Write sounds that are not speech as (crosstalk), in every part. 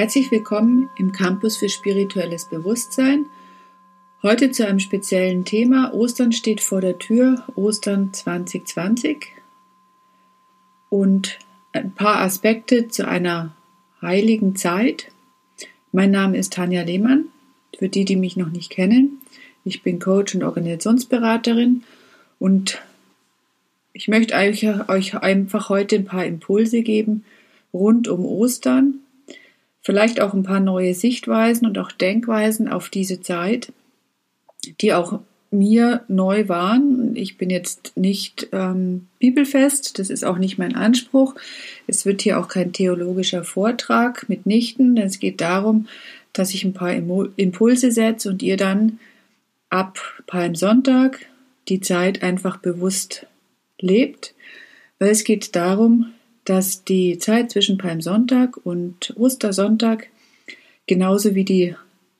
Herzlich willkommen im Campus für spirituelles Bewusstsein. Heute zu einem speziellen Thema. Ostern steht vor der Tür, Ostern 2020. Und ein paar Aspekte zu einer heiligen Zeit. Mein Name ist Tanja Lehmann, für die, die mich noch nicht kennen. Ich bin Coach und Organisationsberaterin und ich möchte euch, einfach heute ein paar Impulse geben rund um Ostern vielleicht auch ein paar neue Sichtweisen und auch Denkweisen auf diese Zeit, die auch mir neu waren. Ich bin jetzt nicht ähm, bibelfest, das ist auch nicht mein Anspruch. Es wird hier auch kein theologischer Vortrag mitnichten, denn es geht darum, dass ich ein paar Impulse setze und ihr dann ab Palmsonntag die Zeit einfach bewusst lebt, weil es geht darum, dass die Zeit zwischen Palmsonntag und Ostersonntag genauso wie die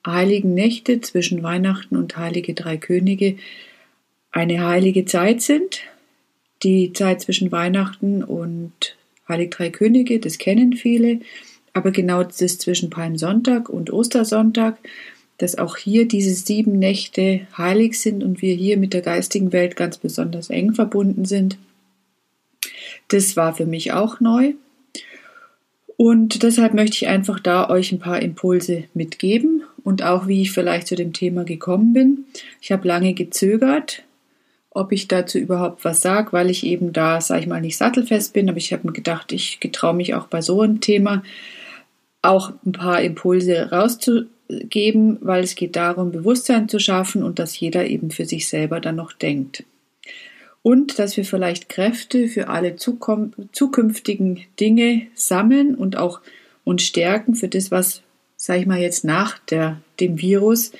heiligen Nächte zwischen Weihnachten und Heilige Drei Könige eine heilige Zeit sind. Die Zeit zwischen Weihnachten und Heilig Drei Könige, das kennen viele, aber genau das zwischen Palmsonntag und Ostersonntag, dass auch hier diese sieben Nächte heilig sind und wir hier mit der geistigen Welt ganz besonders eng verbunden sind. Das war für mich auch neu. Und deshalb möchte ich einfach da euch ein paar Impulse mitgeben und auch wie ich vielleicht zu dem Thema gekommen bin. Ich habe lange gezögert, ob ich dazu überhaupt was sage, weil ich eben da, sage ich mal, nicht sattelfest bin. Aber ich habe mir gedacht, ich getraue mich auch bei so einem Thema auch ein paar Impulse rauszugeben, weil es geht darum, Bewusstsein zu schaffen und dass jeder eben für sich selber dann noch denkt und dass wir vielleicht Kräfte für alle zukünftigen Dinge sammeln und auch uns stärken für das, was, sag ich mal, jetzt nach der, dem Virus,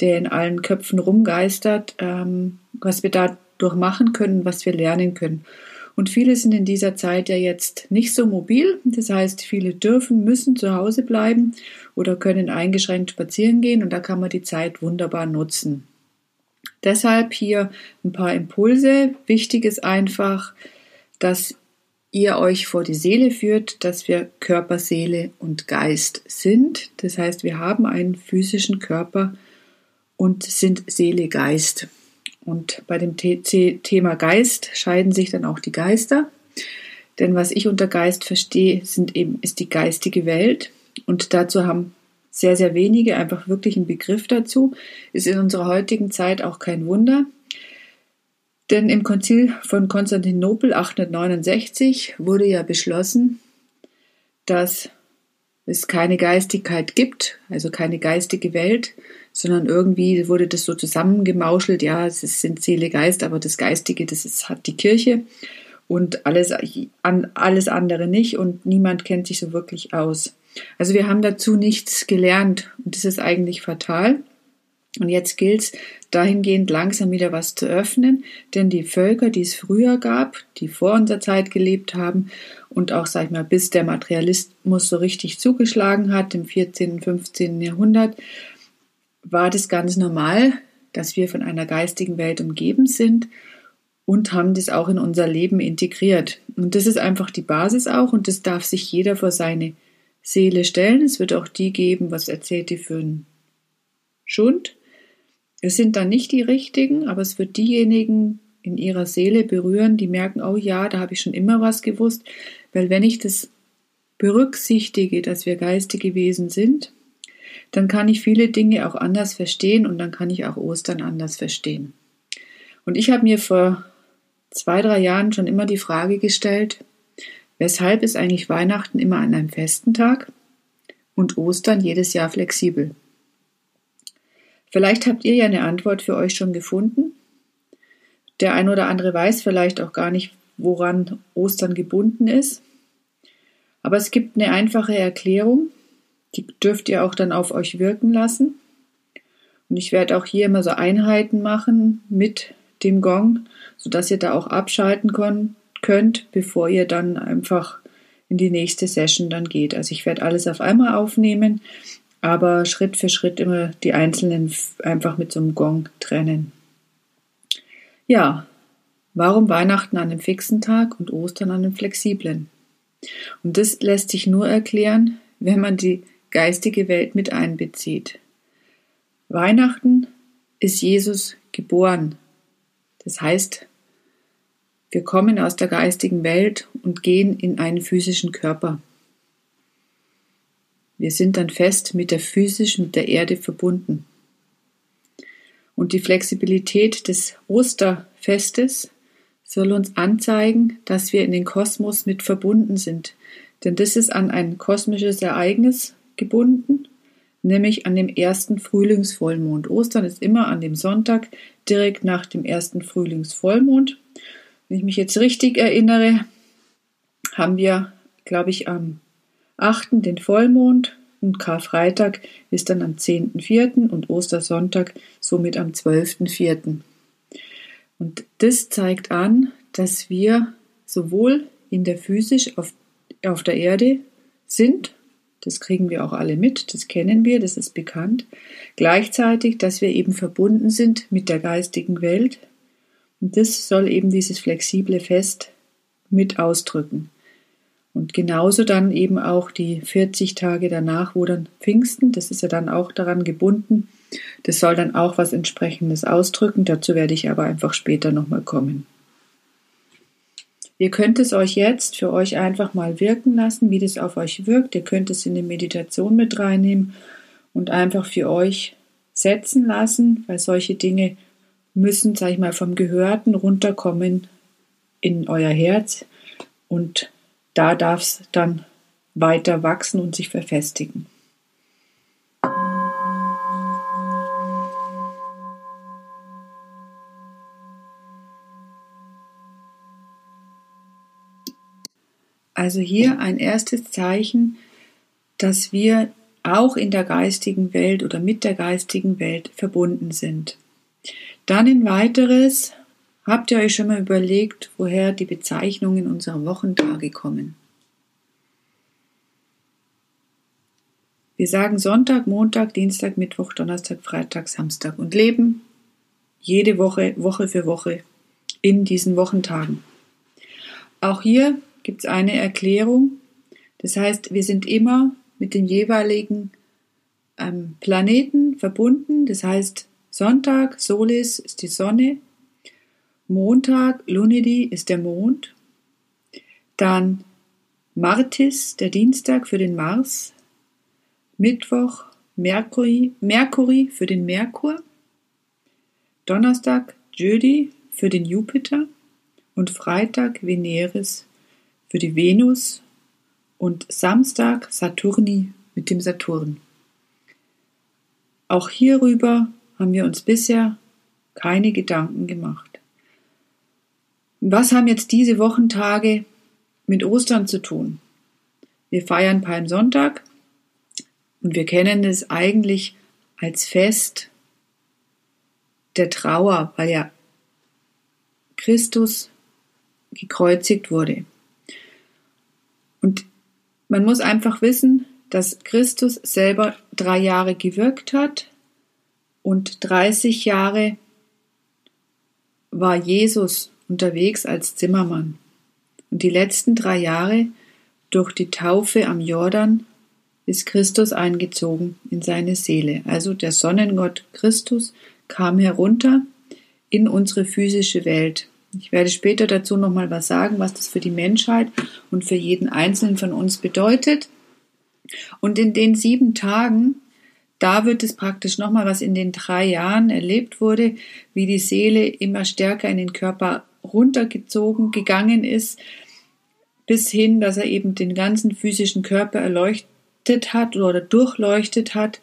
der in allen Köpfen rumgeistert, ähm, was wir dadurch machen können, was wir lernen können. Und viele sind in dieser Zeit ja jetzt nicht so mobil. Das heißt, viele dürfen, müssen zu Hause bleiben oder können eingeschränkt spazieren gehen und da kann man die Zeit wunderbar nutzen. Deshalb hier ein paar Impulse. Wichtig ist einfach, dass ihr euch vor die Seele führt, dass wir Körper, Seele und Geist sind. Das heißt, wir haben einen physischen Körper und sind Seele, Geist. Und bei dem Thema Geist scheiden sich dann auch die Geister. Denn was ich unter Geist verstehe, sind eben, ist die geistige Welt. Und dazu haben sehr, sehr wenige einfach wirklich einen Begriff dazu. Ist in unserer heutigen Zeit auch kein Wunder. Denn im Konzil von Konstantinopel 869 wurde ja beschlossen, dass es keine Geistigkeit gibt, also keine geistige Welt, sondern irgendwie wurde das so zusammengemauschelt, ja, es sind Seele, Geist, aber das Geistige, das ist, hat die Kirche und alles, alles andere nicht und niemand kennt sich so wirklich aus. Also wir haben dazu nichts gelernt und das ist eigentlich fatal. Und jetzt gilt es dahingehend langsam wieder was zu öffnen, denn die Völker, die es früher gab, die vor unserer Zeit gelebt haben und auch, sag ich mal, bis der Materialismus so richtig zugeschlagen hat im 14., und 15. Jahrhundert, war das ganz normal, dass wir von einer geistigen Welt umgeben sind und haben das auch in unser Leben integriert. Und das ist einfach die Basis auch und das darf sich jeder vor seine Seele stellen. Es wird auch die geben, was erzählt die für einen Schund. Es sind dann nicht die richtigen, aber es wird diejenigen in ihrer Seele berühren, die merken, oh ja, da habe ich schon immer was gewusst, weil wenn ich das berücksichtige, dass wir geistige Wesen sind, dann kann ich viele Dinge auch anders verstehen und dann kann ich auch Ostern anders verstehen. Und ich habe mir vor zwei, drei Jahren schon immer die Frage gestellt, Weshalb ist eigentlich Weihnachten immer an einem festen Tag und Ostern jedes Jahr flexibel? Vielleicht habt ihr ja eine Antwort für euch schon gefunden. Der ein oder andere weiß vielleicht auch gar nicht, woran Ostern gebunden ist. Aber es gibt eine einfache Erklärung, die dürft ihr auch dann auf euch wirken lassen. Und ich werde auch hier immer so Einheiten machen mit dem Gong, sodass ihr da auch abschalten könnt könnt, bevor ihr dann einfach in die nächste Session dann geht. Also ich werde alles auf einmal aufnehmen, aber Schritt für Schritt immer die einzelnen einfach mit so einem Gong trennen. Ja, warum Weihnachten an einem fixen Tag und Ostern an einem flexiblen? Und das lässt sich nur erklären, wenn man die geistige Welt mit einbezieht. Weihnachten ist Jesus geboren. Das heißt, wir kommen aus der geistigen Welt und gehen in einen physischen Körper. Wir sind dann fest mit der physisch, mit der Erde verbunden. Und die Flexibilität des Osterfestes soll uns anzeigen, dass wir in den Kosmos mit verbunden sind. Denn das ist an ein kosmisches Ereignis gebunden, nämlich an dem ersten Frühlingsvollmond. Ostern ist immer an dem Sonntag direkt nach dem ersten Frühlingsvollmond. Wenn ich mich jetzt richtig erinnere, haben wir, glaube ich, am 8. den Vollmond und Karfreitag ist dann am 10.4. und Ostersonntag somit am 12.4. Und das zeigt an, dass wir sowohl in der physisch auf, auf der Erde sind, das kriegen wir auch alle mit, das kennen wir, das ist bekannt, gleichzeitig, dass wir eben verbunden sind mit der geistigen Welt. Und das soll eben dieses flexible Fest mit ausdrücken. Und genauso dann eben auch die 40 Tage danach, wo dann Pfingsten, das ist ja dann auch daran gebunden, das soll dann auch was entsprechendes ausdrücken. Dazu werde ich aber einfach später nochmal kommen. Ihr könnt es euch jetzt für euch einfach mal wirken lassen, wie das auf euch wirkt. Ihr könnt es in die Meditation mit reinnehmen und einfach für euch setzen lassen, weil solche Dinge müssen, sag ich mal, vom Gehörten runterkommen in euer Herz und da darf es dann weiter wachsen und sich verfestigen. Also hier ein erstes Zeichen, dass wir auch in der geistigen Welt oder mit der geistigen Welt verbunden sind. Dann ein weiteres, Habt ihr euch schon mal überlegt, woher die Bezeichnungen unserer Wochentage kommen? Wir sagen Sonntag, Montag, Dienstag, Mittwoch, Donnerstag, Freitag, Samstag und leben jede Woche, Woche für Woche in diesen Wochentagen. Auch hier gibt es eine Erklärung. Das heißt, wir sind immer mit den jeweiligen ähm, Planeten verbunden. Das heißt, Sonntag, Solis ist die Sonne, Montag, Lunidi ist der Mond. Dann Martis, der Dienstag für den Mars. Mittwoch, Merkuri, Merkuri für den Merkur. Donnerstag, Jödi für den Jupiter. Und Freitag, Veneris für die Venus. Und Samstag, Saturni mit dem Saturn. Auch hierüber haben wir uns bisher keine Gedanken gemacht. Was haben jetzt diese Wochentage mit Ostern zu tun? Wir feiern Palmsonntag und wir kennen es eigentlich als Fest der Trauer, weil ja Christus gekreuzigt wurde. Und man muss einfach wissen, dass Christus selber drei Jahre gewirkt hat und 30 Jahre war Jesus unterwegs als Zimmermann. Und die letzten drei Jahre durch die Taufe am Jordan ist Christus eingezogen in seine Seele. Also der Sonnengott Christus kam herunter in unsere physische Welt. Ich werde später dazu nochmal was sagen, was das für die Menschheit und für jeden Einzelnen von uns bedeutet. Und in den sieben Tagen da wird es praktisch nochmal, was in den drei Jahren erlebt wurde, wie die Seele immer stärker in den Körper runtergezogen gegangen ist, bis hin, dass er eben den ganzen physischen Körper erleuchtet hat oder durchleuchtet hat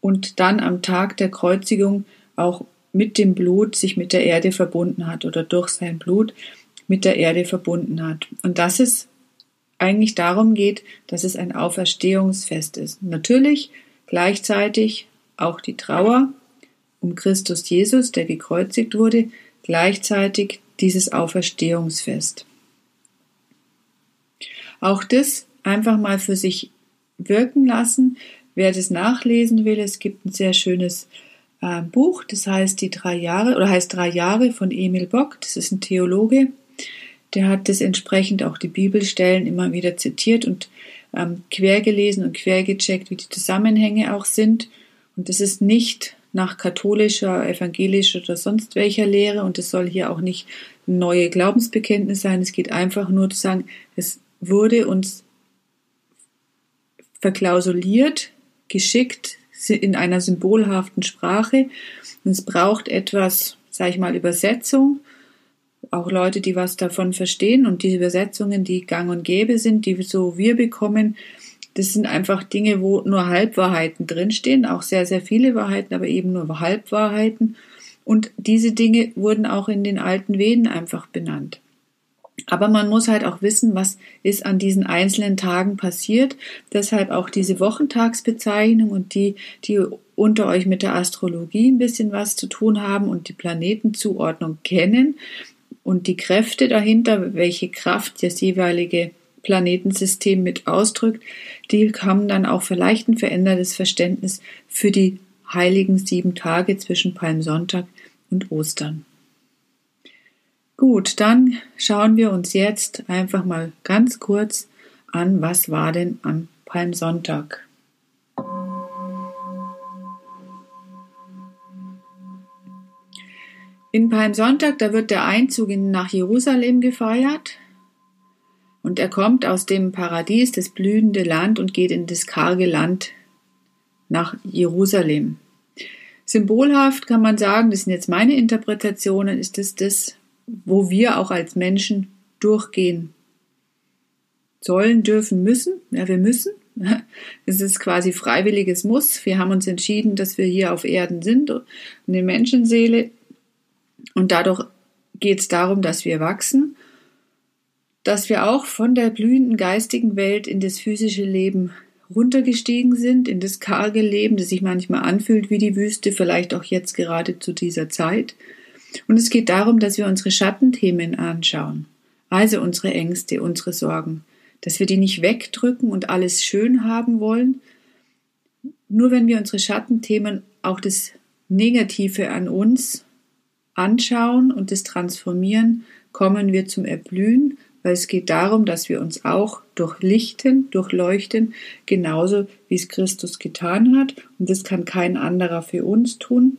und dann am Tag der Kreuzigung auch mit dem Blut sich mit der Erde verbunden hat oder durch sein Blut mit der Erde verbunden hat. Und dass es eigentlich darum geht, dass es ein Auferstehungsfest ist. Natürlich gleichzeitig auch die Trauer um Christus Jesus, der gekreuzigt wurde, gleichzeitig dieses Auferstehungsfest. Auch das einfach mal für sich wirken lassen. Wer das nachlesen will, es gibt ein sehr schönes äh, Buch, das heißt die drei Jahre oder heißt drei Jahre von Emil Bock. Das ist ein Theologe, der hat das entsprechend auch die Bibelstellen immer wieder zitiert und ähm, quer gelesen und quer gecheckt, wie die Zusammenhänge auch sind. Und das ist nicht nach katholischer, evangelischer oder sonst welcher Lehre und es soll hier auch nicht neue Glaubensbekenntnis sein. Es geht einfach nur zu sagen, es wurde uns verklausuliert, geschickt in einer symbolhaften Sprache. Und es braucht etwas, sage ich mal, Übersetzung. Auch Leute, die was davon verstehen und die Übersetzungen, die gang und gäbe sind, die so wir bekommen, das sind einfach Dinge, wo nur Halbwahrheiten drinstehen, auch sehr, sehr viele Wahrheiten, aber eben nur Halbwahrheiten. Und diese Dinge wurden auch in den alten Veden einfach benannt. Aber man muss halt auch wissen, was ist an diesen einzelnen Tagen passiert. Deshalb auch diese Wochentagsbezeichnung und die, die unter euch mit der Astrologie ein bisschen was zu tun haben und die Planetenzuordnung kennen und die Kräfte dahinter, welche Kraft das jeweilige Planetensystem mit ausdrückt, die haben dann auch vielleicht ein verändertes Verständnis für die heiligen sieben Tage zwischen Palmsonntag und Ostern. Gut, dann schauen wir uns jetzt einfach mal ganz kurz an, was war denn am Palmsonntag. In Palmsonntag, da wird der Einzug nach Jerusalem gefeiert und er kommt aus dem Paradies, das blühende Land und geht in das karge Land nach Jerusalem. Symbolhaft kann man sagen, das sind jetzt meine Interpretationen, ist es das, wo wir auch als Menschen durchgehen sollen, dürfen, müssen. Ja, wir müssen. (laughs) Es ist quasi freiwilliges Muss. Wir haben uns entschieden, dass wir hier auf Erden sind und eine Menschenseele. Und dadurch geht es darum, dass wir wachsen, dass wir auch von der blühenden geistigen Welt in das physische Leben runtergestiegen sind, in das karge Leben, das sich manchmal anfühlt wie die Wüste, vielleicht auch jetzt gerade zu dieser Zeit. Und es geht darum, dass wir unsere Schattenthemen anschauen, also unsere Ängste, unsere Sorgen, dass wir die nicht wegdrücken und alles schön haben wollen. Nur wenn wir unsere Schattenthemen, auch das Negative an uns anschauen und das transformieren, kommen wir zum Erblühen, weil es geht darum, dass wir uns auch durchlichten, durchleuchten, genauso wie es Christus getan hat. Und das kann kein anderer für uns tun,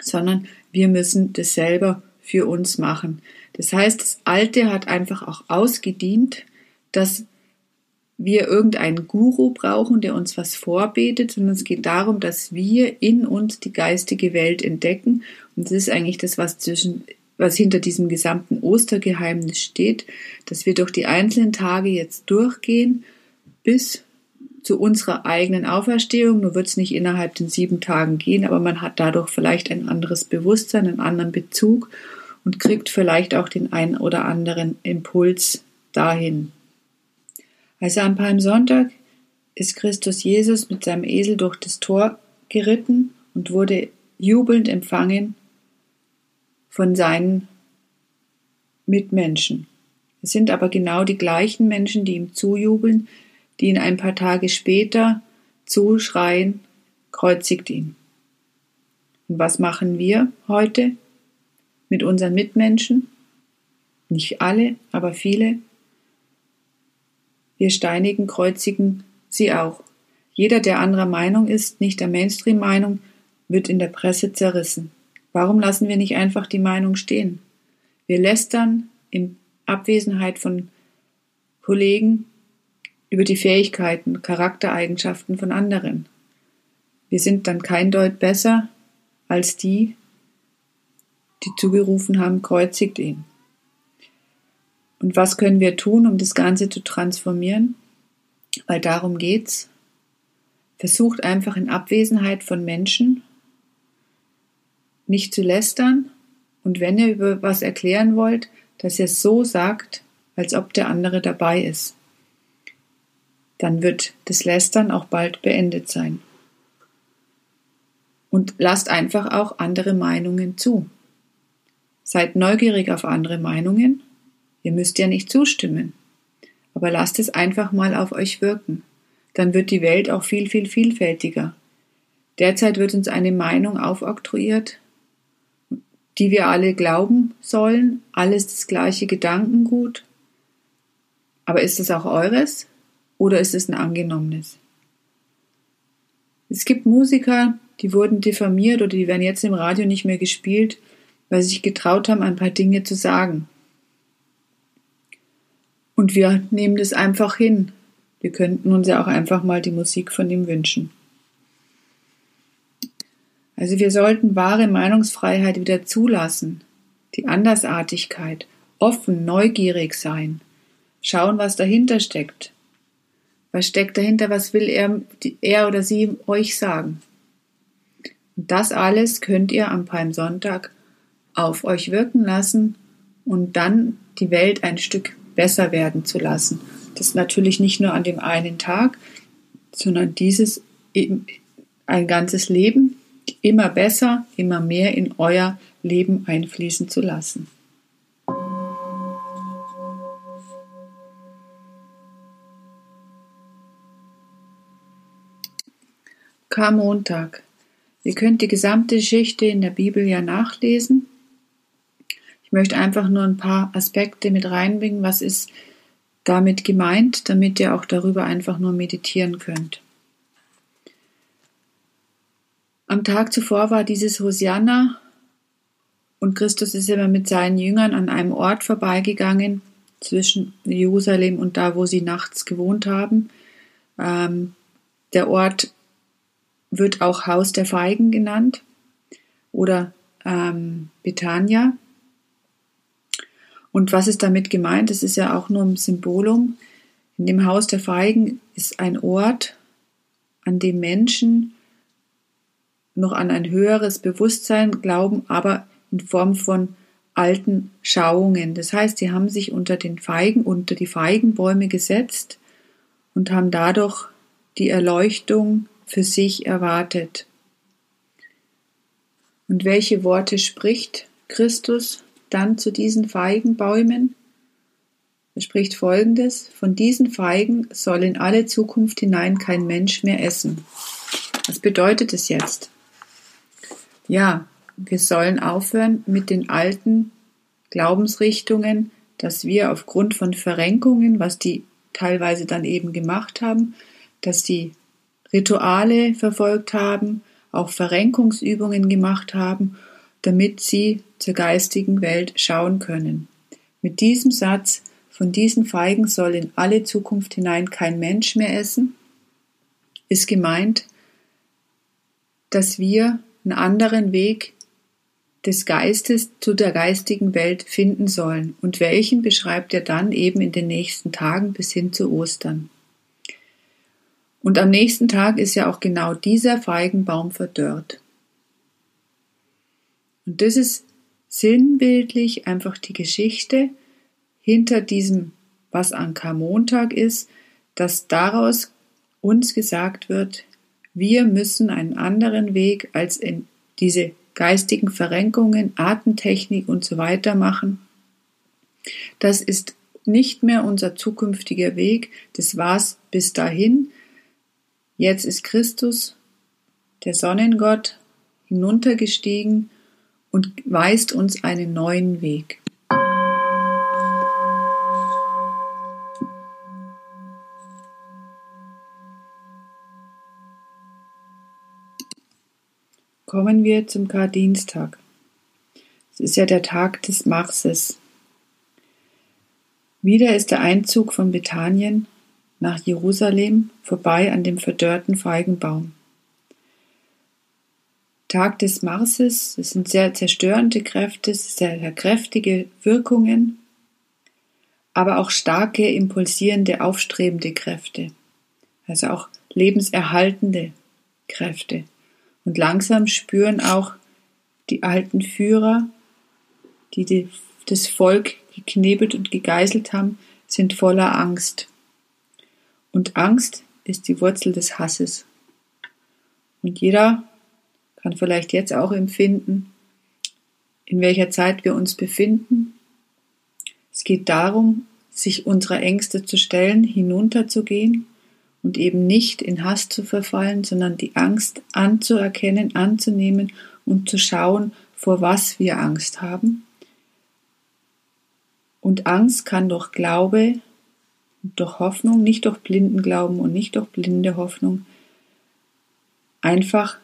sondern wir müssen das selber für uns machen. Das heißt, das Alte hat einfach auch ausgedient, dass wir irgendeinen Guru brauchen, der uns was vorbetet, sondern es geht darum, dass wir in uns die geistige Welt entdecken. Und das ist eigentlich das, was zwischen, was hinter diesem gesamten Ostergeheimnis steht, dass wir durch die einzelnen Tage jetzt durchgehen bis zu unserer eigenen Auferstehung. Nur wird es nicht innerhalb den sieben Tagen gehen, aber man hat dadurch vielleicht ein anderes Bewusstsein, einen anderen Bezug und kriegt vielleicht auch den einen oder anderen Impuls dahin. Also am Palmsonntag ist Christus Jesus mit seinem Esel durch das Tor geritten und wurde jubelnd empfangen von seinen Mitmenschen. Es sind aber genau die gleichen Menschen, die ihm zujubeln, die ihn ein paar Tage später zuschreien, kreuzigt ihn. Und was machen wir heute mit unseren Mitmenschen? Nicht alle, aber viele. Wir steinigen, kreuzigen sie auch. Jeder, der anderer Meinung ist, nicht der Mainstream-Meinung, wird in der Presse zerrissen. Warum lassen wir nicht einfach die Meinung stehen? Wir lästern in Abwesenheit von Kollegen über die Fähigkeiten, Charaktereigenschaften von anderen. Wir sind dann kein Deut besser als die, die zugerufen haben, kreuzigt ihn. Und was können wir tun, um das Ganze zu transformieren? Weil darum geht's. Versucht einfach in Abwesenheit von Menschen nicht zu lästern und wenn ihr über was erklären wollt, dass ihr es so sagt, als ob der andere dabei ist dann wird das Lästern auch bald beendet sein. Und lasst einfach auch andere Meinungen zu. Seid neugierig auf andere Meinungen. Ihr müsst ja nicht zustimmen. Aber lasst es einfach mal auf euch wirken. Dann wird die Welt auch viel, viel vielfältiger. Derzeit wird uns eine Meinung aufoktroyiert, die wir alle glauben sollen, alles das gleiche Gedankengut. Aber ist es auch eures? oder ist es ein angenommenes? Es gibt Musiker, die wurden diffamiert oder die werden jetzt im Radio nicht mehr gespielt, weil sie sich getraut haben, ein paar Dinge zu sagen. Und wir nehmen das einfach hin. Wir könnten uns ja auch einfach mal die Musik von ihm wünschen. Also wir sollten wahre Meinungsfreiheit wieder zulassen, die Andersartigkeit, offen, neugierig sein, schauen, was dahinter steckt. Was steckt dahinter, was will er, er oder sie euch sagen? Und das alles könnt ihr am Palmsonntag auf euch wirken lassen und dann die Welt ein Stück besser werden zu lassen. Das natürlich nicht nur an dem einen Tag, sondern dieses ein ganzes Leben immer besser, immer mehr in euer Leben einfließen zu lassen. Karmontag. Ihr könnt die gesamte Geschichte in der Bibel ja nachlesen. Ich möchte einfach nur ein paar Aspekte mit reinbringen, was ist damit gemeint, damit ihr auch darüber einfach nur meditieren könnt. Am Tag zuvor war dieses Hosianna und Christus ist immer mit seinen Jüngern an einem Ort vorbeigegangen, zwischen Jerusalem und da, wo sie nachts gewohnt haben. Ähm, der Ort wird auch Haus der Feigen genannt oder ähm, Betania. Und was ist damit gemeint? Das ist ja auch nur ein Symbolum. In dem Haus der Feigen ist ein Ort, an dem Menschen noch an ein höheres Bewusstsein glauben, aber in Form von alten Schauungen. Das heißt, sie haben sich unter den Feigen, unter die Feigenbäume gesetzt und haben dadurch die Erleuchtung für sich erwartet. Und welche Worte spricht Christus dann zu diesen Feigenbäumen? Er spricht folgendes, von diesen Feigen soll in alle Zukunft hinein kein Mensch mehr essen. Was bedeutet es jetzt? Ja, wir sollen aufhören mit den alten Glaubensrichtungen, dass wir aufgrund von Verrenkungen, was die teilweise dann eben gemacht haben, dass die Rituale verfolgt haben, auch Verrenkungsübungen gemacht haben, damit sie zur geistigen Welt schauen können. Mit diesem Satz, von diesen Feigen soll in alle Zukunft hinein kein Mensch mehr essen, ist gemeint, dass wir einen anderen Weg des Geistes zu der geistigen Welt finden sollen. Und welchen beschreibt er dann eben in den nächsten Tagen bis hin zu Ostern. Und am nächsten Tag ist ja auch genau dieser Feigenbaum verdörrt. Und das ist sinnbildlich einfach die Geschichte hinter diesem, was an Karmontag ist, dass daraus uns gesagt wird, wir müssen einen anderen Weg als in diese geistigen Verrenkungen, Atemtechnik und so weiter machen. Das ist nicht mehr unser zukünftiger Weg, das war's bis dahin, Jetzt ist Christus, der Sonnengott, hinuntergestiegen und weist uns einen neuen Weg. Kommen wir zum Kardienstag. Es ist ja der Tag des Marses. Wieder ist der Einzug von Bethanien nach Jerusalem vorbei an dem verdörrten Feigenbaum. Tag des Marses, es sind sehr zerstörende Kräfte, sehr kräftige Wirkungen, aber auch starke, impulsierende, aufstrebende Kräfte, also auch lebenserhaltende Kräfte. Und langsam spüren auch die alten Führer, die, die das Volk geknebelt und gegeißelt haben, sind voller Angst. Und Angst ist die Wurzel des Hasses. Und jeder kann vielleicht jetzt auch empfinden, in welcher Zeit wir uns befinden. Es geht darum, sich unserer Ängste zu stellen, hinunterzugehen und eben nicht in Hass zu verfallen, sondern die Angst anzuerkennen, anzunehmen und zu schauen, vor was wir Angst haben. Und Angst kann durch Glaube durch Hoffnung, nicht durch blinden Glauben und nicht durch blinde Hoffnung, einfach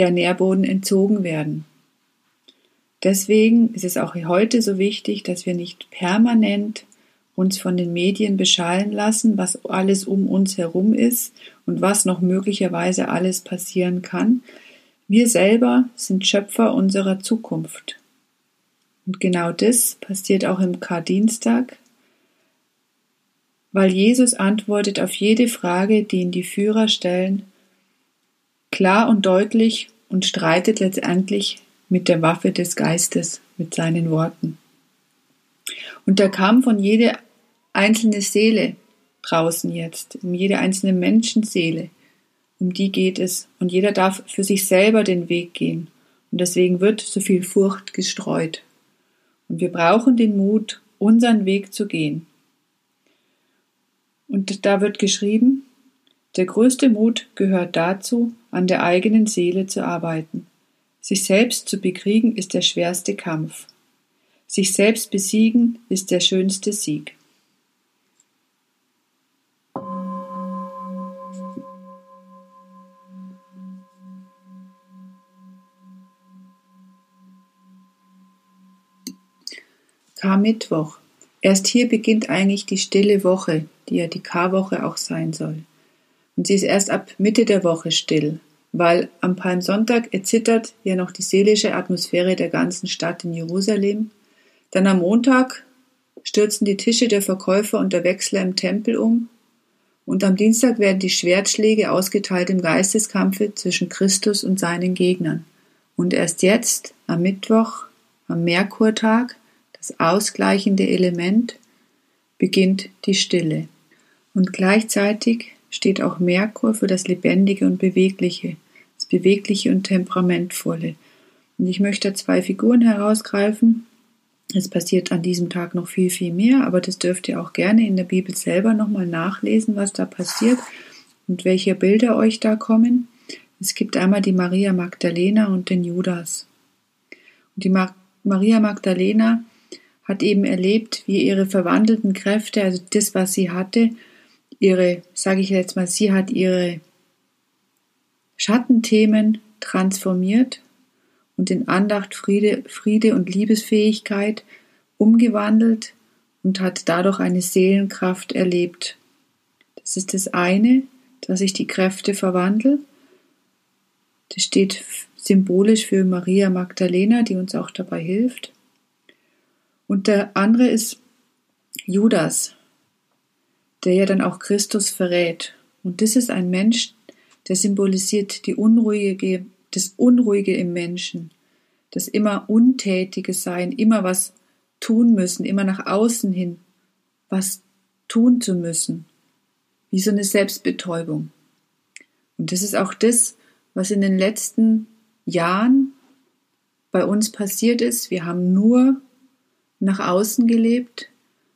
der Nährboden entzogen werden. Deswegen ist es auch heute so wichtig, dass wir nicht permanent uns von den Medien beschallen lassen, was alles um uns herum ist und was noch möglicherweise alles passieren kann. Wir selber sind Schöpfer unserer Zukunft. Und genau das passiert auch im Kardienstag, weil Jesus antwortet auf jede Frage, die ihn die Führer stellen, klar und deutlich und streitet letztendlich mit der Waffe des Geistes, mit seinen Worten. Und da kam von jede einzelne Seele draußen jetzt, um jede einzelne Menschenseele, um die geht es. Und jeder darf für sich selber den Weg gehen. Und deswegen wird so viel Furcht gestreut. Und wir brauchen den Mut, unseren Weg zu gehen. Und da wird geschrieben, der größte Mut gehört dazu, an der eigenen Seele zu arbeiten. Sich selbst zu bekriegen ist der schwerste Kampf. Sich selbst besiegen ist der schönste Sieg. Karmittwoch. Erst hier beginnt eigentlich die stille Woche, die ja die Karwoche auch sein soll. Und sie ist erst ab Mitte der Woche still, weil am Palmsonntag erzittert ja noch die seelische Atmosphäre der ganzen Stadt in Jerusalem. Dann am Montag stürzen die Tische der Verkäufer und der Wechsler im Tempel um. Und am Dienstag werden die Schwertschläge ausgeteilt im Geisteskampfe zwischen Christus und seinen Gegnern. Und erst jetzt, am Mittwoch, am Merkurtag, das ausgleichende Element, beginnt die Stille. Und gleichzeitig steht auch Merkur für das Lebendige und Bewegliche, das Bewegliche und Temperamentvolle. Und ich möchte zwei Figuren herausgreifen. Es passiert an diesem Tag noch viel, viel mehr, aber das dürft ihr auch gerne in der Bibel selber nochmal nachlesen, was da passiert und welche Bilder euch da kommen. Es gibt einmal die Maria Magdalena und den Judas. Und die Ma Maria Magdalena hat eben erlebt, wie ihre verwandelten Kräfte, also das, was sie hatte, ihre, sage ich jetzt mal, sie hat ihre Schattenthemen transformiert und in Andacht, Friede, Friede und Liebesfähigkeit umgewandelt und hat dadurch eine Seelenkraft erlebt. Das ist das eine, dass ich die Kräfte verwandle. Das steht symbolisch für Maria Magdalena, die uns auch dabei hilft. Und der andere ist Judas, der ja dann auch Christus verrät. Und das ist ein Mensch, der symbolisiert die unruhige, das Unruhige im Menschen, das immer untätige Sein, immer was tun müssen, immer nach außen hin was tun zu müssen, wie so eine Selbstbetäubung. Und das ist auch das, was in den letzten Jahren bei uns passiert ist. Wir haben nur nach außen gelebt.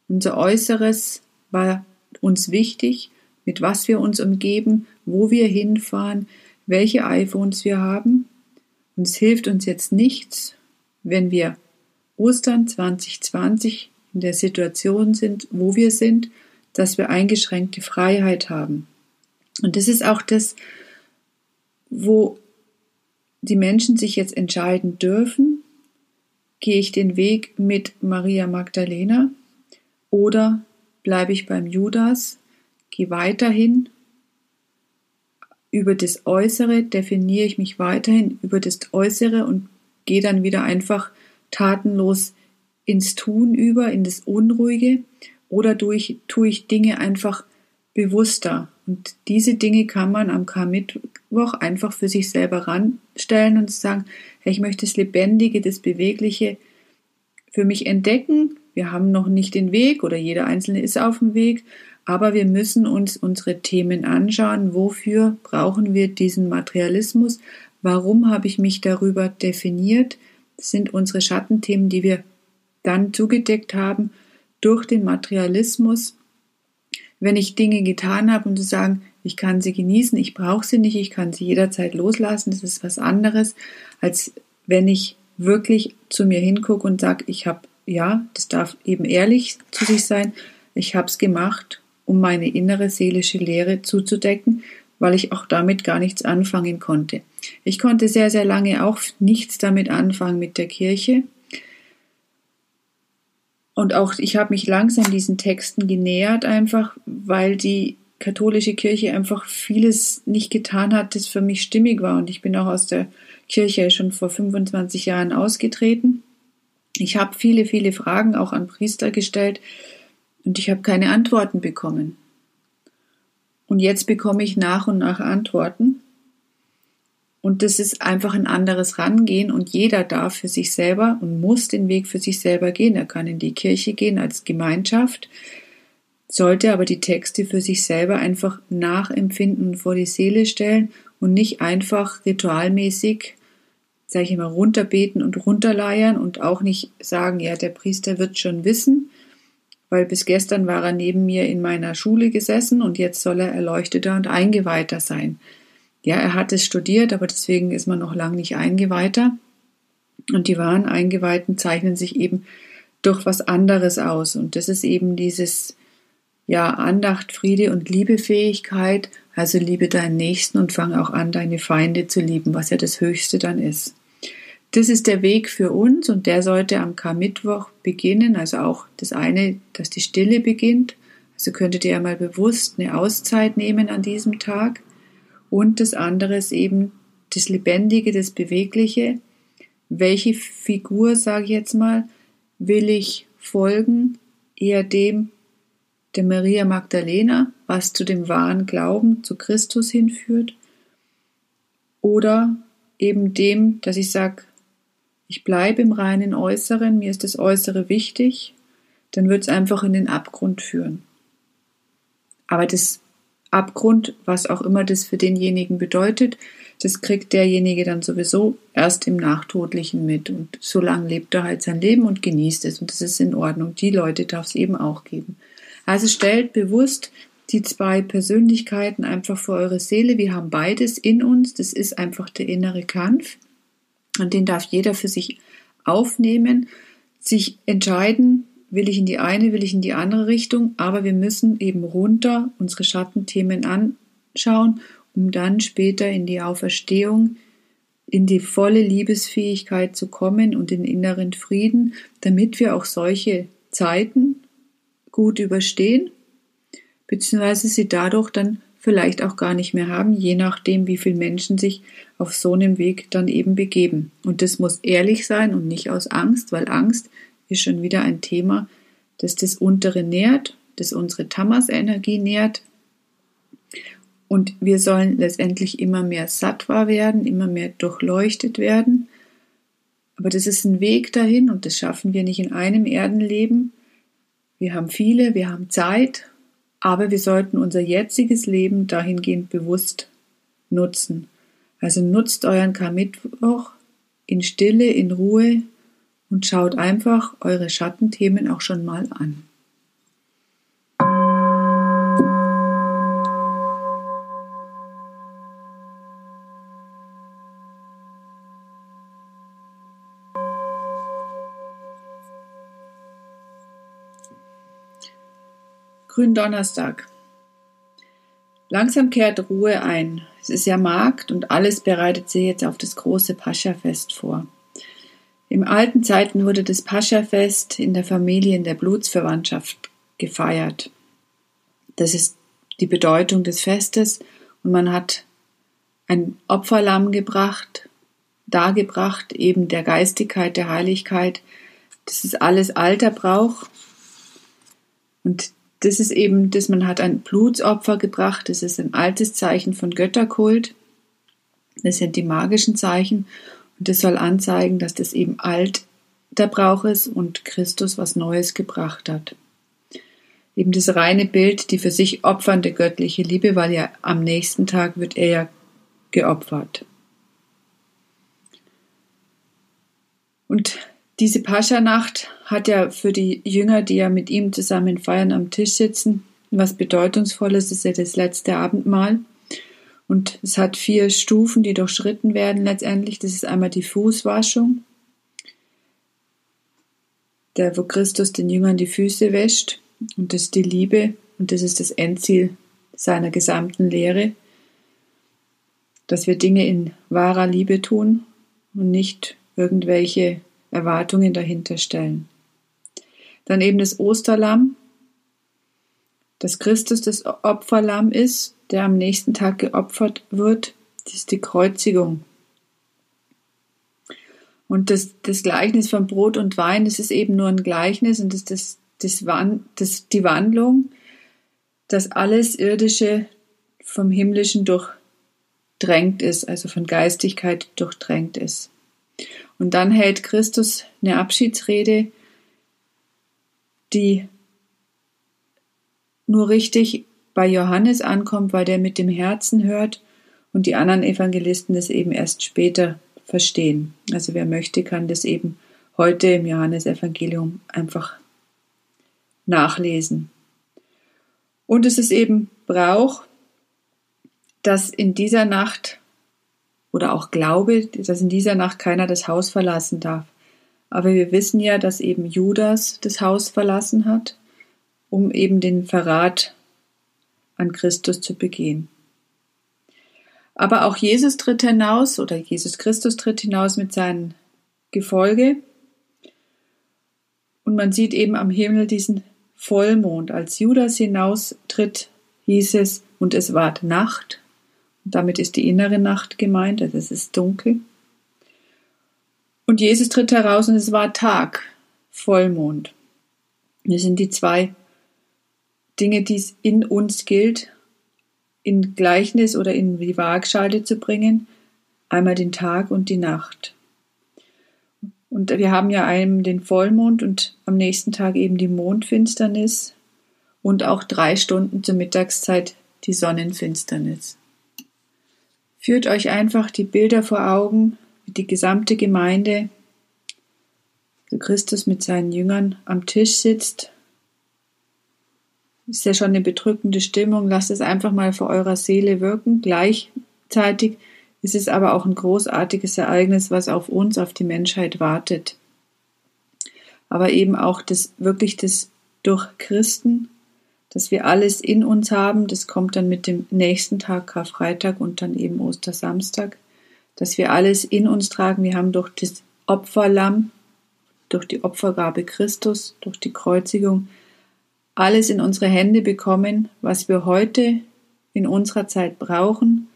Unser Äußeres war uns wichtig, mit was wir uns umgeben, wo wir hinfahren, welche iPhones wir haben. Und es hilft uns jetzt nichts, wenn wir Ostern 2020 in der Situation sind, wo wir sind, dass wir eingeschränkte Freiheit haben. Und das ist auch das, wo die Menschen sich jetzt entscheiden dürfen, gehe ich den Weg mit Maria Magdalena oder bleibe ich beim Judas, gehe weiterhin über das Äußere, definiere ich mich weiterhin über das Äußere und gehe dann wieder einfach tatenlos ins Tun über, in das Unruhige oder durch, tue ich Dinge einfach bewusster. Und diese Dinge kann man am Karmittwoch einfach für sich selber ranstellen und sagen, hey, ich möchte das Lebendige, das Bewegliche für mich entdecken wir haben noch nicht den Weg oder jeder Einzelne ist auf dem Weg, aber wir müssen uns unsere Themen anschauen. Wofür brauchen wir diesen Materialismus? Warum habe ich mich darüber definiert? Das sind unsere Schattenthemen, die wir dann zugedeckt haben durch den Materialismus. Wenn ich Dinge getan habe und zu sagen, ich kann sie genießen, ich brauche sie nicht, ich kann sie jederzeit loslassen, das ist was anderes, als wenn ich wirklich zu mir hingucke und sage, ich habe ja, das darf eben ehrlich zu sich sein. Ich habe es gemacht um meine innere seelische Leere zuzudecken, weil ich auch damit gar nichts anfangen konnte. Ich konnte sehr, sehr lange auch nichts damit anfangen mit der Kirche. Und auch ich habe mich langsam diesen Texten genähert, einfach weil die katholische Kirche einfach vieles nicht getan hat, das für mich stimmig war. Und ich bin auch aus der Kirche schon vor 25 Jahren ausgetreten. Ich habe viele, viele Fragen auch an Priester gestellt und ich habe keine Antworten bekommen. Und jetzt bekomme ich nach und nach Antworten. Und das ist einfach ein anderes Rangehen und jeder darf für sich selber und muss den Weg für sich selber gehen. Er kann in die Kirche gehen als Gemeinschaft, sollte aber die Texte für sich selber einfach nachempfinden und vor die Seele stellen und nicht einfach ritualmäßig, sage ich immer, runterbeten und runterleiern und auch nicht sagen, ja, der Priester wird schon wissen, weil bis gestern war er neben mir in meiner Schule gesessen und jetzt soll er Erleuchteter und Eingeweihter sein. Ja, er hat es studiert, aber deswegen ist man noch lang nicht Eingeweihter. Und die wahren Eingeweihten zeichnen sich eben durch was anderes aus. Und das ist eben dieses, ja, Andacht, Friede und Liebefähigkeit. Also liebe deinen Nächsten und fang auch an, deine Feinde zu lieben, was ja das Höchste dann ist. Das ist der Weg für uns und der sollte am Karmittwoch beginnen. Also auch das eine, dass die Stille beginnt. Also könntet ihr ja mal bewusst eine Auszeit nehmen an diesem Tag. Und das andere ist eben das Lebendige, das Bewegliche. Welche Figur, sage ich jetzt mal, will ich folgen? Eher dem der Maria Magdalena, was zu dem wahren Glauben zu Christus hinführt? Oder eben dem, dass ich sage, ich bleibe im reinen Äußeren, mir ist das Äußere wichtig, dann wird es einfach in den Abgrund führen. Aber das Abgrund, was auch immer das für denjenigen bedeutet, das kriegt derjenige dann sowieso erst im Nachtodlichen mit. Und so lange lebt er halt sein Leben und genießt es. Und das ist in Ordnung. Die Leute darf es eben auch geben. Also stellt bewusst die zwei Persönlichkeiten einfach vor eure Seele. Wir haben beides in uns. Das ist einfach der innere Kampf. Und den darf jeder für sich aufnehmen, sich entscheiden, will ich in die eine, will ich in die andere Richtung, aber wir müssen eben runter unsere Schattenthemen anschauen, um dann später in die Auferstehung, in die volle Liebesfähigkeit zu kommen und den inneren Frieden, damit wir auch solche Zeiten gut überstehen, beziehungsweise sie dadurch dann vielleicht auch gar nicht mehr haben, je nachdem, wie viele Menschen sich auf so einem Weg dann eben begeben. Und das muss ehrlich sein und nicht aus Angst, weil Angst ist schon wieder ein Thema, das das Untere nährt, das unsere Tamas-Energie nährt. Und wir sollen letztendlich immer mehr sattwa werden, immer mehr durchleuchtet werden. Aber das ist ein Weg dahin und das schaffen wir nicht in einem Erdenleben. Wir haben viele, wir haben Zeit aber wir sollten unser jetziges Leben dahingehend bewusst nutzen. Also nutzt euren Karmittwoch in Stille, in Ruhe und schaut einfach eure Schattenthemen auch schon mal an. Gründonnerstag. Langsam kehrt Ruhe ein. Es ist ja Markt und alles bereitet sich jetzt auf das große Pascha-Fest vor. Im alten Zeiten wurde das Pascha-Fest in der Familie, in der Blutsverwandtschaft gefeiert. Das ist die Bedeutung des Festes und man hat ein Opferlamm gebracht, dargebracht, eben der Geistigkeit, der Heiligkeit. Das ist alles alter Brauch. Und das ist eben, dass man hat ein Blutsopfer gebracht. Das ist ein altes Zeichen von Götterkult. Das sind die magischen Zeichen. Und das soll anzeigen, dass das eben alt der Brauch ist und Christus was Neues gebracht hat. Eben das reine Bild, die für sich opfernde göttliche Liebe, weil ja am nächsten Tag wird er ja geopfert. Und diese Pascha-Nacht hat ja für die Jünger, die ja mit ihm zusammen feiern, am Tisch sitzen, was Bedeutungsvolles. Es ist ja das letzte Abendmahl. Und es hat vier Stufen, die durchschritten werden letztendlich. Das ist einmal die Fußwaschung, der, wo Christus den Jüngern die Füße wäscht. Und das ist die Liebe, und das ist das Endziel seiner gesamten Lehre, dass wir Dinge in wahrer Liebe tun und nicht irgendwelche Erwartungen dahinter stellen. Dann eben das Osterlamm, dass Christus das Opferlamm ist, der am nächsten Tag geopfert wird, das ist die Kreuzigung. Und das, das Gleichnis von Brot und Wein, das ist eben nur ein Gleichnis und das, das, das, das, die Wandlung, dass alles Irdische vom Himmlischen durchdrängt ist, also von Geistigkeit durchdrängt ist. Und dann hält Christus eine Abschiedsrede, die nur richtig bei Johannes ankommt, weil der mit dem Herzen hört und die anderen Evangelisten das eben erst später verstehen. Also wer möchte, kann das eben heute im Johannesevangelium einfach nachlesen. Und es ist eben Brauch, dass in dieser Nacht oder auch Glaube, dass in dieser Nacht keiner das Haus verlassen darf. Aber wir wissen ja, dass eben Judas das Haus verlassen hat, um eben den Verrat an Christus zu begehen. Aber auch Jesus tritt hinaus oder Jesus Christus tritt hinaus mit seinem Gefolge. Und man sieht eben am Himmel diesen Vollmond. Als Judas hinaustritt, hieß es, und es ward Nacht. Und damit ist die innere Nacht gemeint, also es ist dunkel. Und Jesus tritt heraus und es war Tag, Vollmond. Das sind die zwei Dinge, die es in uns gilt, in Gleichnis oder in die Waagschale zu bringen. Einmal den Tag und die Nacht. Und wir haben ja einem den Vollmond und am nächsten Tag eben die Mondfinsternis und auch drei Stunden zur Mittagszeit die Sonnenfinsternis. Führt euch einfach die Bilder vor Augen, die gesamte Gemeinde, Christus mit seinen Jüngern am Tisch sitzt. Ist ja schon eine bedrückende Stimmung. Lasst es einfach mal vor eurer Seele wirken. Gleichzeitig ist es aber auch ein großartiges Ereignis, was auf uns, auf die Menschheit wartet. Aber eben auch das wirklich das durch Christen dass wir alles in uns haben. Das kommt dann mit dem nächsten Tag, Karfreitag und dann eben Ostersamstag, dass wir alles in uns tragen. Wir haben durch das Opferlamm, durch die Opfergabe Christus, durch die Kreuzigung, alles in unsere Hände bekommen, was wir heute in unserer Zeit brauchen,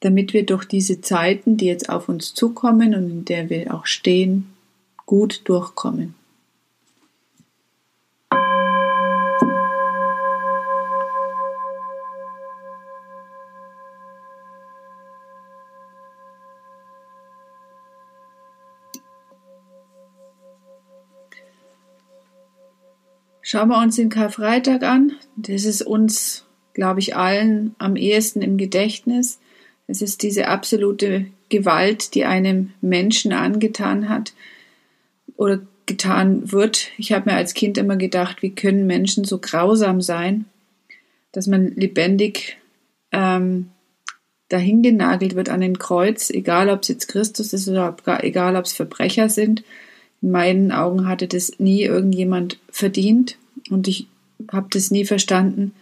damit wir durch diese Zeiten, die jetzt auf uns zukommen und in der wir auch stehen, gut durchkommen. Schauen wir uns den Karfreitag an. Das ist uns, glaube ich, allen am ehesten im Gedächtnis. Es ist diese absolute Gewalt, die einem Menschen angetan hat oder getan wird. Ich habe mir als Kind immer gedacht, wie können Menschen so grausam sein, dass man lebendig ähm, dahingenagelt wird an den Kreuz, egal ob es jetzt Christus ist oder egal ob es Verbrecher sind. In meinen Augen hatte das nie irgendjemand verdient. Und ich habe das nie verstanden,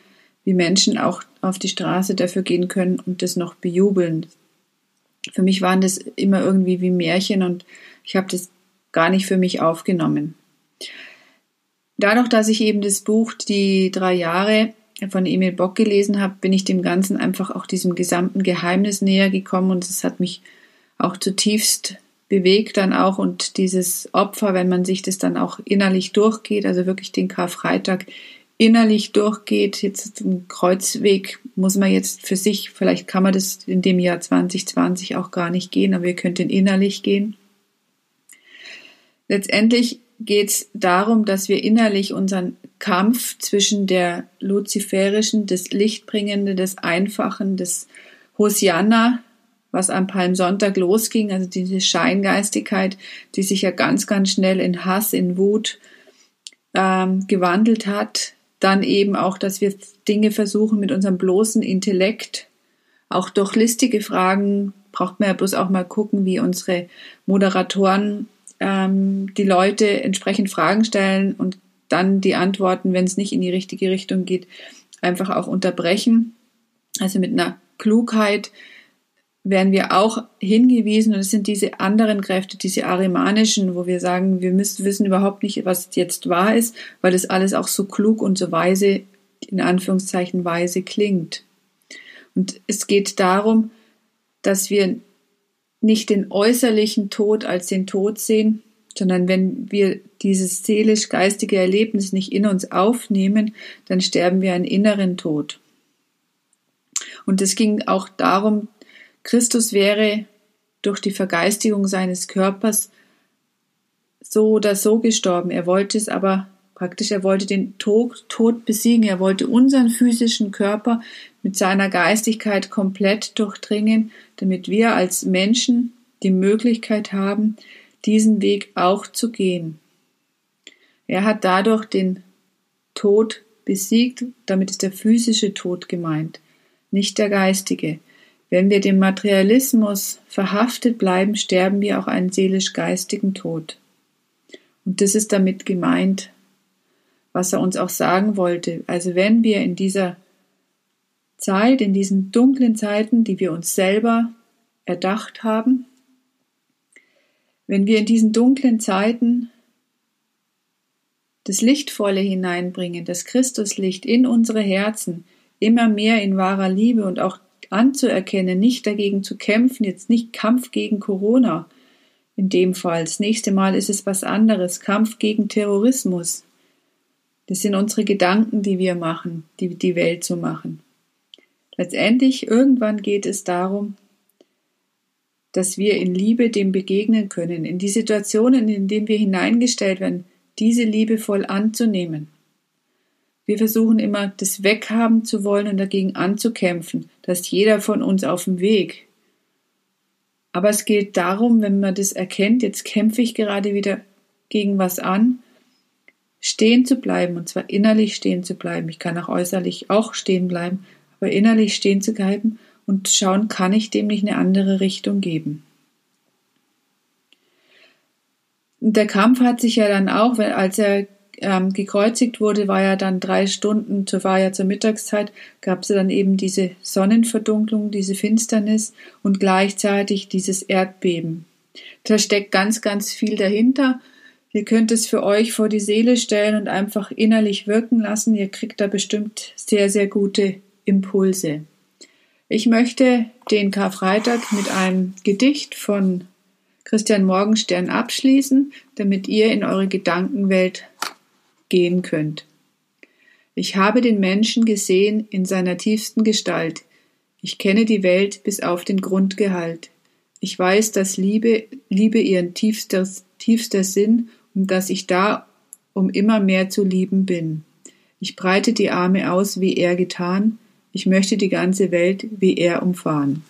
wie Menschen auch auf die Straße dafür gehen können und das noch bejubeln. Für mich waren das immer irgendwie wie Märchen und ich habe das gar nicht für mich aufgenommen. Dadurch, dass ich eben das Buch Die drei Jahre von Emil Bock gelesen habe, bin ich dem Ganzen einfach auch diesem gesamten Geheimnis näher gekommen und es hat mich auch zutiefst bewegt dann auch und dieses Opfer, wenn man sich das dann auch innerlich durchgeht, also wirklich den Karfreitag innerlich durchgeht, jetzt den Kreuzweg muss man jetzt für sich, vielleicht kann man das in dem Jahr 2020 auch gar nicht gehen, aber wir könnten innerlich gehen. Letztendlich geht es darum, dass wir innerlich unseren Kampf zwischen der luziferischen, das Lichtbringende, das Einfachen, das Hosianna, was am Palmsonntag losging, also diese Scheingeistigkeit, die sich ja ganz, ganz schnell in Hass, in Wut ähm, gewandelt hat. Dann eben auch, dass wir Dinge versuchen mit unserem bloßen Intellekt, auch durch listige Fragen, braucht man ja bloß auch mal gucken, wie unsere Moderatoren ähm, die Leute entsprechend Fragen stellen und dann die Antworten, wenn es nicht in die richtige Richtung geht, einfach auch unterbrechen. Also mit einer Klugheit werden wir auch hingewiesen und es sind diese anderen Kräfte, diese arimanischen, wo wir sagen, wir müssen wissen überhaupt nicht, was jetzt wahr ist, weil das alles auch so klug und so weise, in Anführungszeichen weise klingt. Und es geht darum, dass wir nicht den äußerlichen Tod als den Tod sehen, sondern wenn wir dieses seelisch-geistige Erlebnis nicht in uns aufnehmen, dann sterben wir einen inneren Tod. Und es ging auch darum, Christus wäre durch die Vergeistigung seines Körpers so oder so gestorben. Er wollte es aber praktisch, er wollte den Tod, Tod besiegen. Er wollte unseren physischen Körper mit seiner Geistigkeit komplett durchdringen, damit wir als Menschen die Möglichkeit haben, diesen Weg auch zu gehen. Er hat dadurch den Tod besiegt, damit ist der physische Tod gemeint, nicht der geistige. Wenn wir dem Materialismus verhaftet bleiben, sterben wir auch einen seelisch-geistigen Tod. Und das ist damit gemeint, was er uns auch sagen wollte. Also wenn wir in dieser Zeit, in diesen dunklen Zeiten, die wir uns selber erdacht haben, wenn wir in diesen dunklen Zeiten das Lichtvolle hineinbringen, das Christuslicht in unsere Herzen, immer mehr in wahrer Liebe und auch anzuerkennen, nicht dagegen zu kämpfen, jetzt nicht Kampf gegen Corona in dem Fall. Das nächste Mal ist es was anderes, Kampf gegen Terrorismus. Das sind unsere Gedanken, die wir machen, die die Welt zu machen. Letztendlich, irgendwann geht es darum, dass wir in Liebe dem begegnen können, in die Situationen, in denen wir hineingestellt werden, diese liebevoll anzunehmen. Wir versuchen immer, das weghaben zu wollen und dagegen anzukämpfen. Da ist jeder von uns auf dem Weg. Aber es geht darum, wenn man das erkennt, jetzt kämpfe ich gerade wieder gegen was an, stehen zu bleiben, und zwar innerlich stehen zu bleiben. Ich kann auch äußerlich auch stehen bleiben, aber innerlich stehen zu bleiben und schauen, kann ich dem nicht eine andere Richtung geben. Und der Kampf hat sich ja dann auch, als er ähm, gekreuzigt wurde, war ja dann drei Stunden, war ja zur Mittagszeit, gab es dann eben diese Sonnenverdunklung, diese Finsternis und gleichzeitig dieses Erdbeben. Da steckt ganz, ganz viel dahinter. Ihr könnt es für euch vor die Seele stellen und einfach innerlich wirken lassen. Ihr kriegt da bestimmt sehr, sehr gute Impulse. Ich möchte den Karfreitag mit einem Gedicht von Christian Morgenstern abschließen, damit ihr in eure Gedankenwelt gehen könnt. Ich habe den Menschen gesehen in seiner tiefsten Gestalt. Ich kenne die Welt bis auf den Grundgehalt. Ich weiß, dass Liebe, Liebe ihren tiefster, tiefster Sinn und dass ich da, um immer mehr zu lieben bin. Ich breite die Arme aus, wie er getan, ich möchte die ganze Welt wie er umfahren.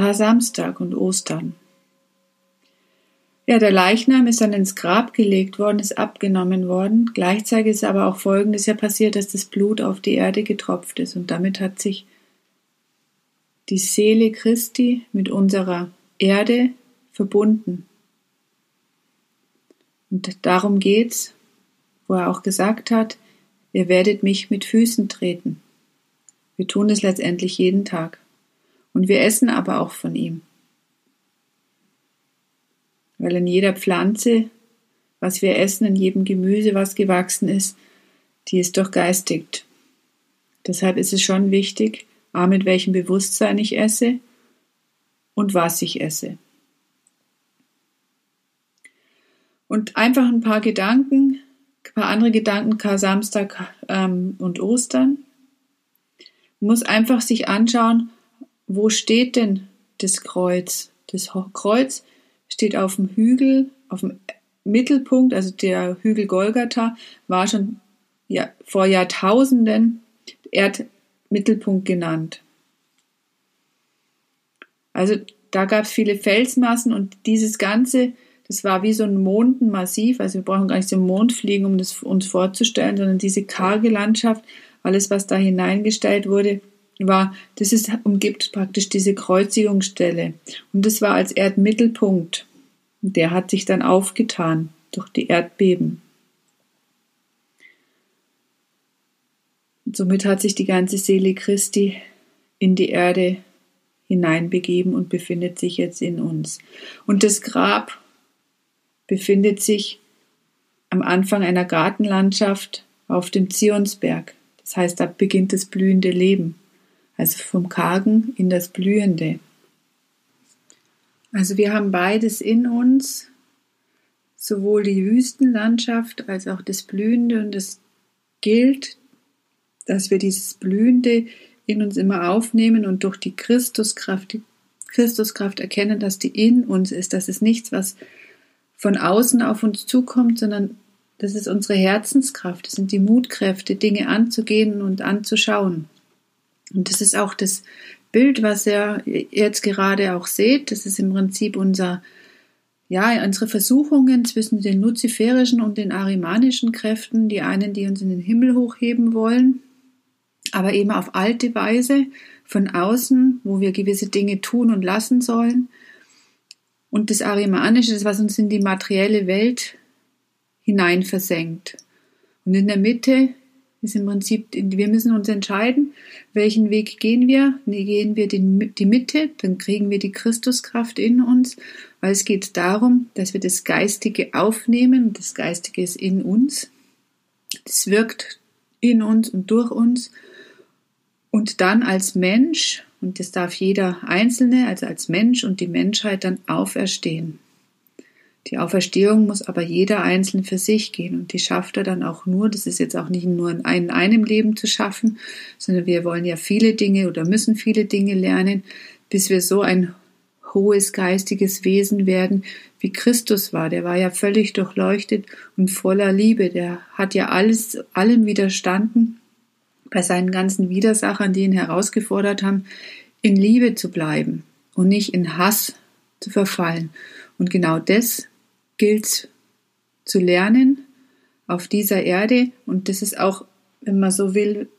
Kar-Samstag und Ostern. Ja, der Leichnam ist dann ins Grab gelegt worden, ist abgenommen worden. Gleichzeitig ist aber auch Folgendes ja passiert, dass das Blut auf die Erde getropft ist und damit hat sich die Seele Christi mit unserer Erde verbunden. Und darum geht's, wo er auch gesagt hat, ihr werdet mich mit Füßen treten. Wir tun es letztendlich jeden Tag. Und wir essen aber auch von ihm. Weil in jeder Pflanze, was wir essen, in jedem Gemüse, was gewachsen ist, die ist durchgeistigt. Deshalb ist es schon wichtig, A, mit welchem Bewusstsein ich esse und was ich esse. Und einfach ein paar Gedanken, ein paar andere Gedanken, Kar Samstag ähm, und Ostern. Man muss einfach sich anschauen, wo steht denn das Kreuz? Das Kreuz steht auf dem Hügel, auf dem Mittelpunkt, also der Hügel Golgatha war schon ja, vor Jahrtausenden Erd, Mittelpunkt genannt. Also da gab es viele Felsmassen und dieses Ganze, das war wie so ein Mondenmassiv, also wir brauchen gar nicht so Mond fliegen, um das uns vorzustellen, sondern diese karge Landschaft, alles, was da hineingestellt wurde, war, das ist, umgibt praktisch diese Kreuzigungsstelle. Und das war als Erdmittelpunkt. Der hat sich dann aufgetan durch die Erdbeben. Und somit hat sich die ganze Seele Christi in die Erde hineinbegeben und befindet sich jetzt in uns. Und das Grab befindet sich am Anfang einer Gartenlandschaft auf dem Zionsberg. Das heißt, da beginnt das blühende Leben. Also vom Kargen in das Blühende. Also wir haben beides in uns, sowohl die Wüstenlandschaft als auch das Blühende und es gilt, dass wir dieses Blühende in uns immer aufnehmen und durch die Christuskraft, die Christuskraft erkennen, dass die in uns ist. Das ist nichts, was von außen auf uns zukommt, sondern das ist unsere Herzenskraft, das sind die Mutkräfte, Dinge anzugehen und anzuschauen. Und das ist auch das Bild, was ihr jetzt gerade auch seht. Das ist im Prinzip unser, ja, unsere Versuchungen zwischen den luziferischen und den arimanischen Kräften. Die einen, die uns in den Himmel hochheben wollen, aber eben auf alte Weise von außen, wo wir gewisse Dinge tun und lassen sollen. Und das Arimanische, das was uns in die materielle Welt hinein versenkt. Und in der Mitte ist im Prinzip, wir müssen uns entscheiden, welchen Weg gehen wir. Gehen wir die Mitte, dann kriegen wir die Christuskraft in uns, weil es geht darum, dass wir das Geistige aufnehmen. Das Geistige ist in uns. Das wirkt in uns und durch uns. Und dann als Mensch, und das darf jeder Einzelne, also als Mensch und die Menschheit dann auferstehen. Die Auferstehung muss aber jeder Einzelne für sich gehen und die schafft er dann auch nur, das ist jetzt auch nicht nur in einem Leben zu schaffen, sondern wir wollen ja viele Dinge oder müssen viele Dinge lernen, bis wir so ein hohes geistiges Wesen werden, wie Christus war. Der war ja völlig durchleuchtet und voller Liebe. Der hat ja alles, allem widerstanden, bei seinen ganzen Widersachern, die ihn herausgefordert haben, in Liebe zu bleiben und nicht in Hass zu verfallen. Und genau das gilt zu lernen auf dieser Erde. Und das ist auch, wenn man so will,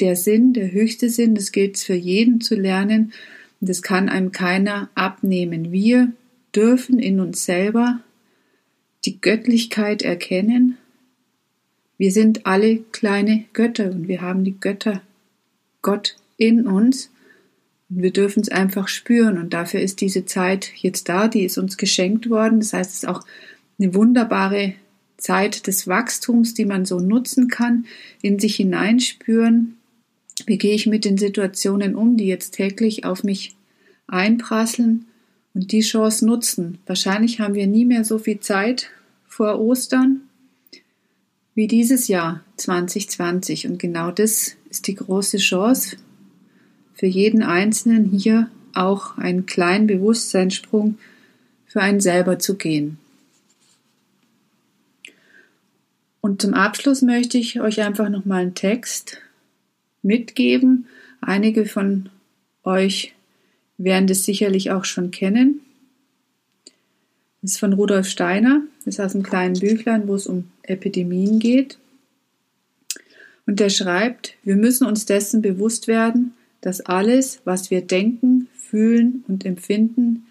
der Sinn, der höchste Sinn. Das gilt für jeden zu lernen. Und das kann einem keiner abnehmen. Wir dürfen in uns selber die Göttlichkeit erkennen. Wir sind alle kleine Götter und wir haben die Götter Gott in uns. Wir dürfen es einfach spüren und dafür ist diese Zeit jetzt da, die ist uns geschenkt worden. Das heißt, es ist auch eine wunderbare Zeit des Wachstums, die man so nutzen kann, in sich hineinspüren. Wie gehe ich mit den Situationen um, die jetzt täglich auf mich einprasseln und die Chance nutzen. Wahrscheinlich haben wir nie mehr so viel Zeit vor Ostern wie dieses Jahr 2020 und genau das ist die große Chance für jeden Einzelnen hier auch einen kleinen Bewusstseinssprung für einen selber zu gehen. Und zum Abschluss möchte ich euch einfach nochmal einen Text mitgeben. Einige von euch werden das sicherlich auch schon kennen. Das ist von Rudolf Steiner. Das ist aus einem kleinen Büchlein, wo es um Epidemien geht. Und der schreibt, wir müssen uns dessen bewusst werden, dass alles, was wir denken, fühlen und empfinden,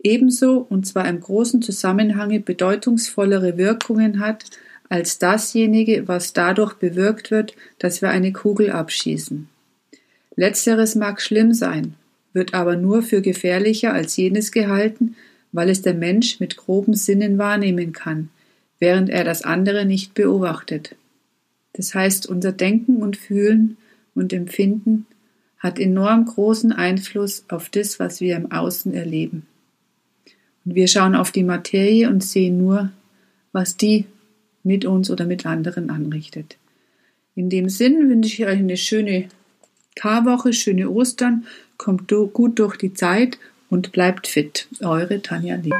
ebenso und zwar im großen Zusammenhange bedeutungsvollere Wirkungen hat als dasjenige, was dadurch bewirkt wird, dass wir eine Kugel abschießen. Letzteres mag schlimm sein, wird aber nur für gefährlicher als jenes gehalten, weil es der Mensch mit groben Sinnen wahrnehmen kann, während er das andere nicht beobachtet. Das heißt, unser Denken und Fühlen und Empfinden hat enorm großen Einfluss auf das, was wir im Außen erleben. Und wir schauen auf die Materie und sehen nur, was die mit uns oder mit anderen anrichtet. In dem Sinn wünsche ich euch eine schöne Karwoche, schöne Ostern, kommt gut durch die Zeit und bleibt fit. Eure Tanja Lee.